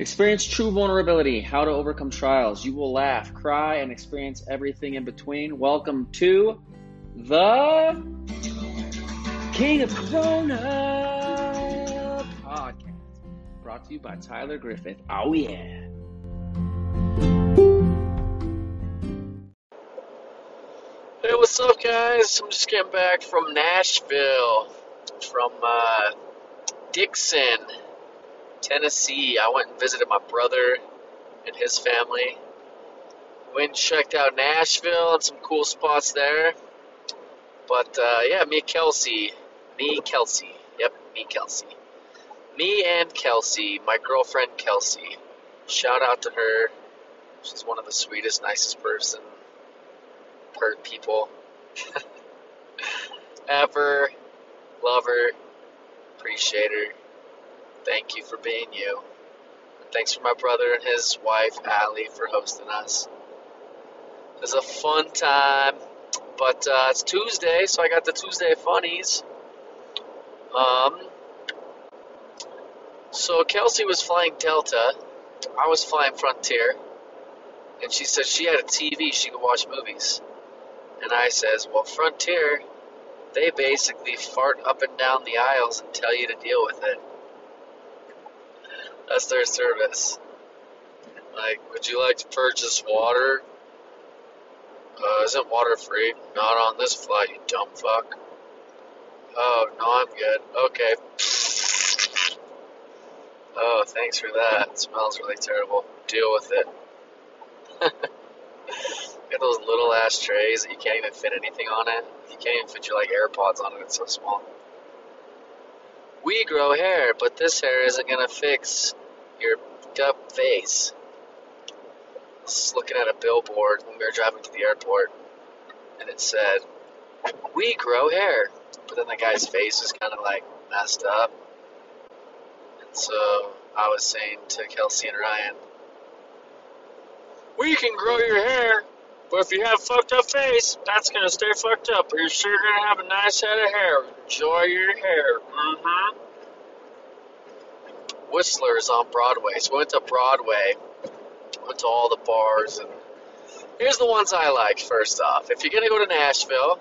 Experience true vulnerability, how to overcome trials. You will laugh, cry, and experience everything in between. Welcome to the King of Corona podcast, brought to you by Tyler Griffith. Oh, yeah. Hey, what's up, guys? I'm just getting back from Nashville, from uh, Dickson, Tennessee. I went and visited my brother and his family. Went and checked out Nashville and some cool spots there. But uh, yeah, me Kelsey, me Kelsey, yep, me Kelsey, me and Kelsey, my girlfriend Kelsey. Shout out to her. She's one of the sweetest, nicest person hurt people ever. Love her. Appreciate her. Thank you for being you. And thanks for my brother and his wife, Allie, for hosting us. It was a fun time. But uh, it's Tuesday, so I got the Tuesday funnies. Um, so Kelsey was flying Delta. I was flying Frontier. And she said she had a TV, she could watch movies. And I says, well, Frontier, they basically fart up and down the aisles and tell you to deal with it. That's their service. Like, would you like to purchase water? Uh, isn't water free? Not on this flight, you dumb fuck. Oh, no, I'm good. Okay. Oh, thanks for that. It smells really terrible. Deal with it. Get those little ass trays that you can't even fit anything on it. You can't even fit your like AirPods on it. It's so small. We grow hair, but this hair isn't gonna fix your up face. Just looking at a billboard when we were driving to the airport, and it said, "We grow hair," but then the guy's face was kind of like messed up. And so I was saying to Kelsey and Ryan, "We can grow your hair, but if you have a fucked up face, that's gonna stay fucked up. But you're sure gonna have a nice head of hair. Enjoy your hair." Mm-hmm. Whistler is on Broadway, so we went to Broadway, went to all the bars, and here's the ones I liked. First off, if you're gonna go to Nashville,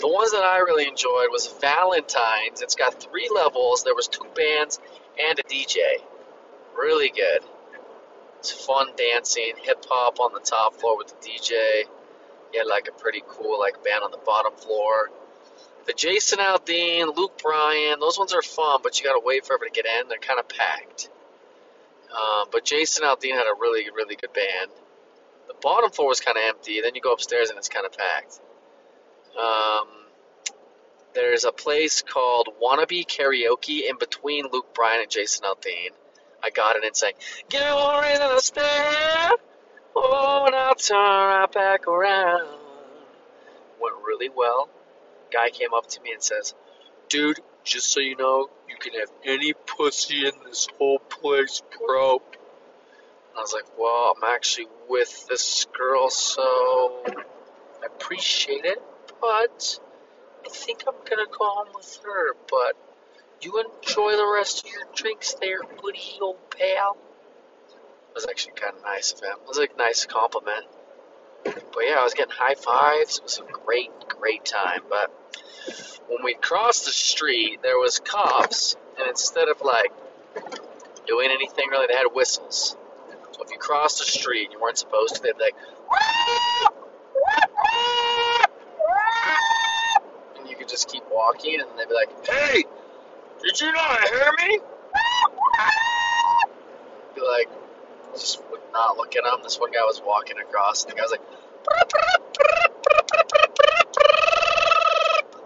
the ones that I really enjoyed was Valentine's. It's got three levels. There was two bands and a DJ. Really good. It's fun dancing, hip hop on the top floor with the DJ. You had like a pretty cool like band on the bottom floor. Jason Aldean, Luke Bryan, those ones are fun, but you gotta wait forever to get in. They're kind of packed. Um, but Jason Aldean had a really, really good band. The bottom floor was kind of empty. Then you go upstairs and it's kind of packed. Um, there's a place called Wannabe Karaoke in between Luke Bryan and Jason Aldean. I got it and sang, Get on in the stair. Oh, and I'll turn right back around. Went really well guy came up to me and says, Dude, just so you know, you can have any pussy in this whole place, bro. And I was like, Well, I'm actually with this girl, so I appreciate it, but I think I'm gonna go home with her. But you enjoy the rest of your drinks there, buddy, old pal. It was actually kind of nice of him. It was like a nice compliment. But yeah, I was getting high fives. It was a great, great time. But when we crossed the street, there was cops, and instead of like doing anything really, they had whistles. So if you crossed the street and you weren't supposed to, they'd be like, and you could just keep walking, and they'd be like, "Hey, did you not hear me?" Be like, just not look at him. This one guy was walking across, and the guy was like.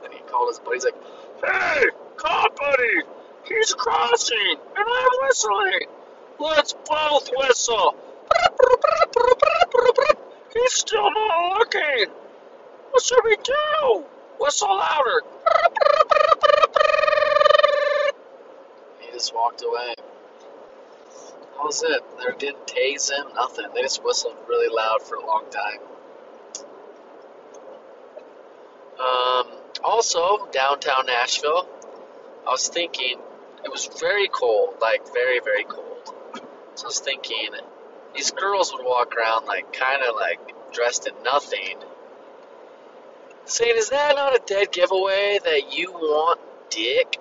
And he called buddy. He's like, "Hey, cop buddy, he's crossing, and I'm whistling. Let's both whistle." He's still not looking. What should we do? Whistle louder. He just walked away. That was it. They didn't tase him, nothing. They just whistled really loud for a long time. Um, also, downtown Nashville, I was thinking it was very cold, like very, very cold. So I was thinking, these girls would walk around like kind of like dressed in nothing. Saying, is that not a dead giveaway that you want dick?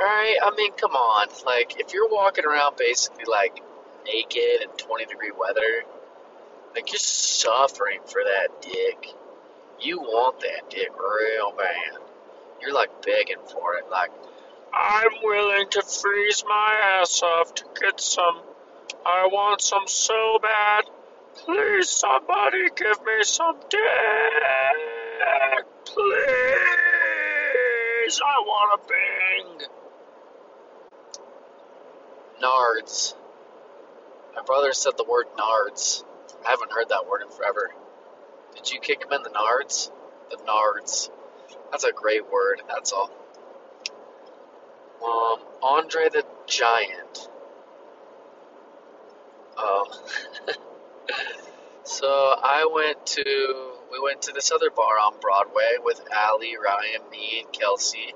Right? I mean, come on. Like, if you're walking around basically like naked in 20 degree weather, like you're suffering for that dick. You want that dick real bad. You're like begging for it. Like, I'm willing to freeze my ass off to get some. I want some so bad. Please, somebody give me some dick. Please, I want to bang. Nards. My brother said the word nards. I haven't heard that word in forever. Did you kick him in the nards? The nards. That's a great word, that's all. Um, Andre the Giant. Oh. so I went to we went to this other bar on Broadway with Allie, Ryan, me, and Kelsey.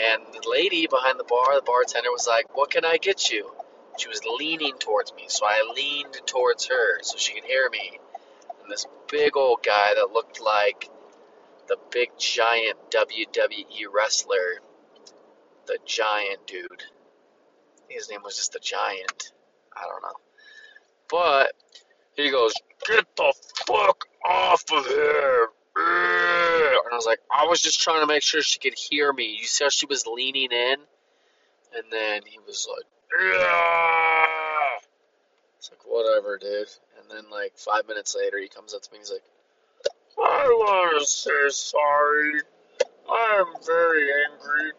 And the lady behind the bar, the bartender, was like, What can I get you? She was leaning towards me, so I leaned towards her so she could hear me. And this big old guy that looked like the big giant WWE wrestler, the giant dude. His name was just the giant. I don't know. But he goes, Get the fuck off of here. And I was like, I was just trying to make sure she could hear me. You saw she was leaning in? And then he was like. It's like, whatever, dude. And then, like, five minutes later, he comes up to me and he's like, I want to say sorry. I am very angry.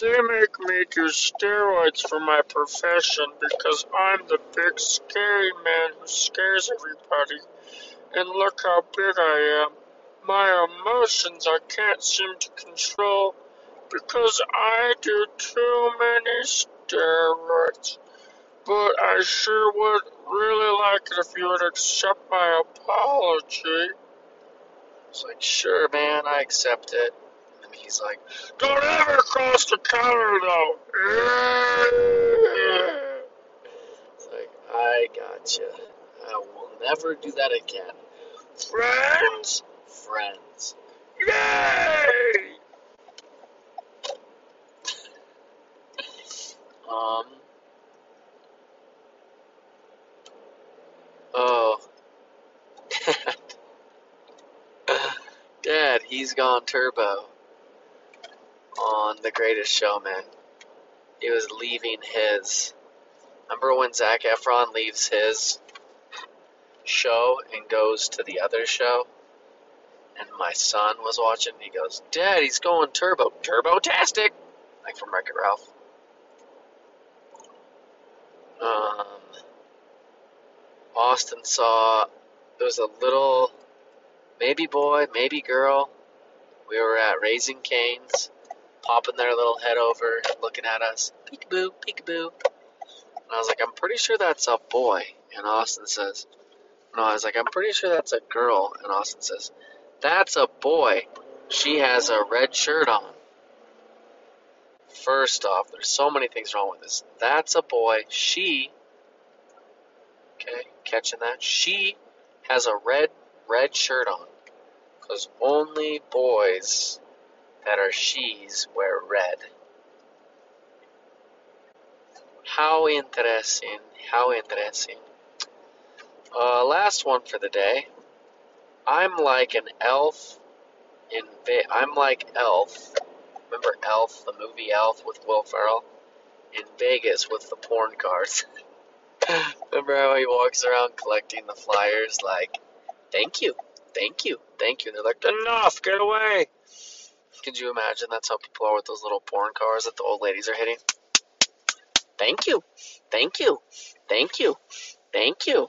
They make me do steroids for my profession because I'm the big scary man who scares everybody. And look how big I am. My emotions I can't seem to control because I do too many steroids. But I sure would really like it if you would accept my apology. It's like, sure, man, I accept it. And he's like, don't ever cross the counter, though. It's like, I gotcha. I will never do that again. Friends? Friends. Yay! Um. Oh. Dad, he's gone turbo on The Greatest Showman. He was leaving his. Remember when Zac Efron leaves his show and goes to the other show? And my son was watching. and He goes, Dad, he's going turbo. Turbo-tastic! Like from Wreck It Ralph. Um, Austin saw there was a little maybe boy, maybe girl. We were at Raising Cane's, popping their little head over, looking at us, peekaboo, peekaboo. And I was like, I'm pretty sure that's a boy. And Austin says, No, I was like, I'm pretty sure that's a girl. And Austin says, That's a boy. She has a red shirt on. First off, there's so many things wrong with this. That's a boy. She, okay, catching that? She has a red, red shirt on. Because only boys that are she's wear red. How interesting. How interesting. Uh, last one for the day. I'm like an elf in. Ve- I'm like Elf Remember Elf, the movie Elf with Will Ferrell? In Vegas with the porn cars. Remember how he walks around collecting the flyers like, thank you, thank you, thank you. And they're like, enough, get away. Could you imagine that's how people are with those little porn cars that the old ladies are hitting? Thank you, thank you, thank you, thank you.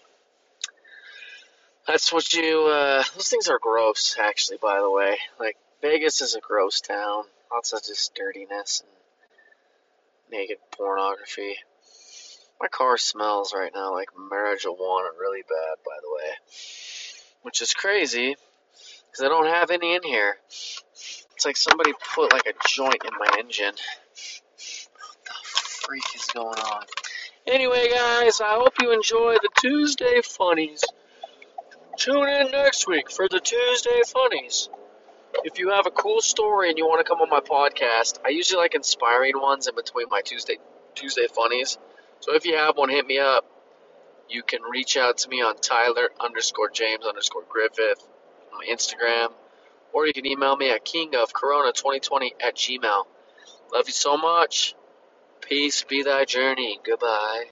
That's what you, uh, those things are gross, actually, by the way. Like, Vegas is a gross town lots of just dirtiness and naked pornography. My car smells right now like marijuana really bad, by the way. Which is crazy, because I don't have any in here. It's like somebody put like a joint in my engine. What the freak is going on? Anyway, guys, I hope you enjoy the Tuesday funnies. Tune in next week for the Tuesday funnies. If you have a cool story and you want to come on my podcast, I usually like inspiring ones in between my Tuesday Tuesday funnies. So if you have one, hit me up. You can reach out to me on Tyler underscore James underscore Griffith on Instagram, or you can email me at kingofcorona2020 at gmail. Love you so much. Peace be thy journey. Goodbye.